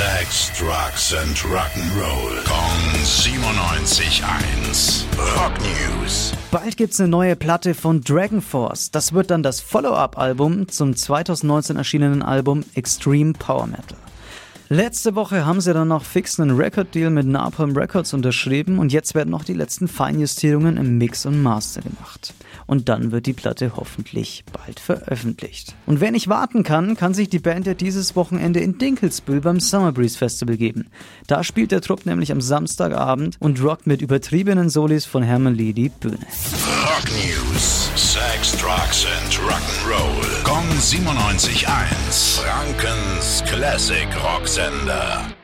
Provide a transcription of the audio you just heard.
Sex, Drugs and Rock'n'Roll. Kong 97.1. Rock News. Bald gibt's eine neue Platte von Dragon Force. Das wird dann das Follow-up-Album zum 2019 erschienenen Album Extreme Power Metal. Letzte Woche haben sie dann noch fix einen Record-Deal mit Napalm Records unterschrieben und jetzt werden noch die letzten Feinjustierungen im Mix und Master gemacht. Und dann wird die Platte hoffentlich bald veröffentlicht. Und wer nicht warten kann, kann sich die Band ja dieses Wochenende in Dinkelsbühl beim Summer Breeze Festival geben. Da spielt der Trupp nämlich am Samstagabend und rockt mit übertriebenen Solis von Herman Lee die Bühne. Rock News. Sex, Drugs and Rock'n'Roll. Kong 97.1. Frankens Classic Rocksender.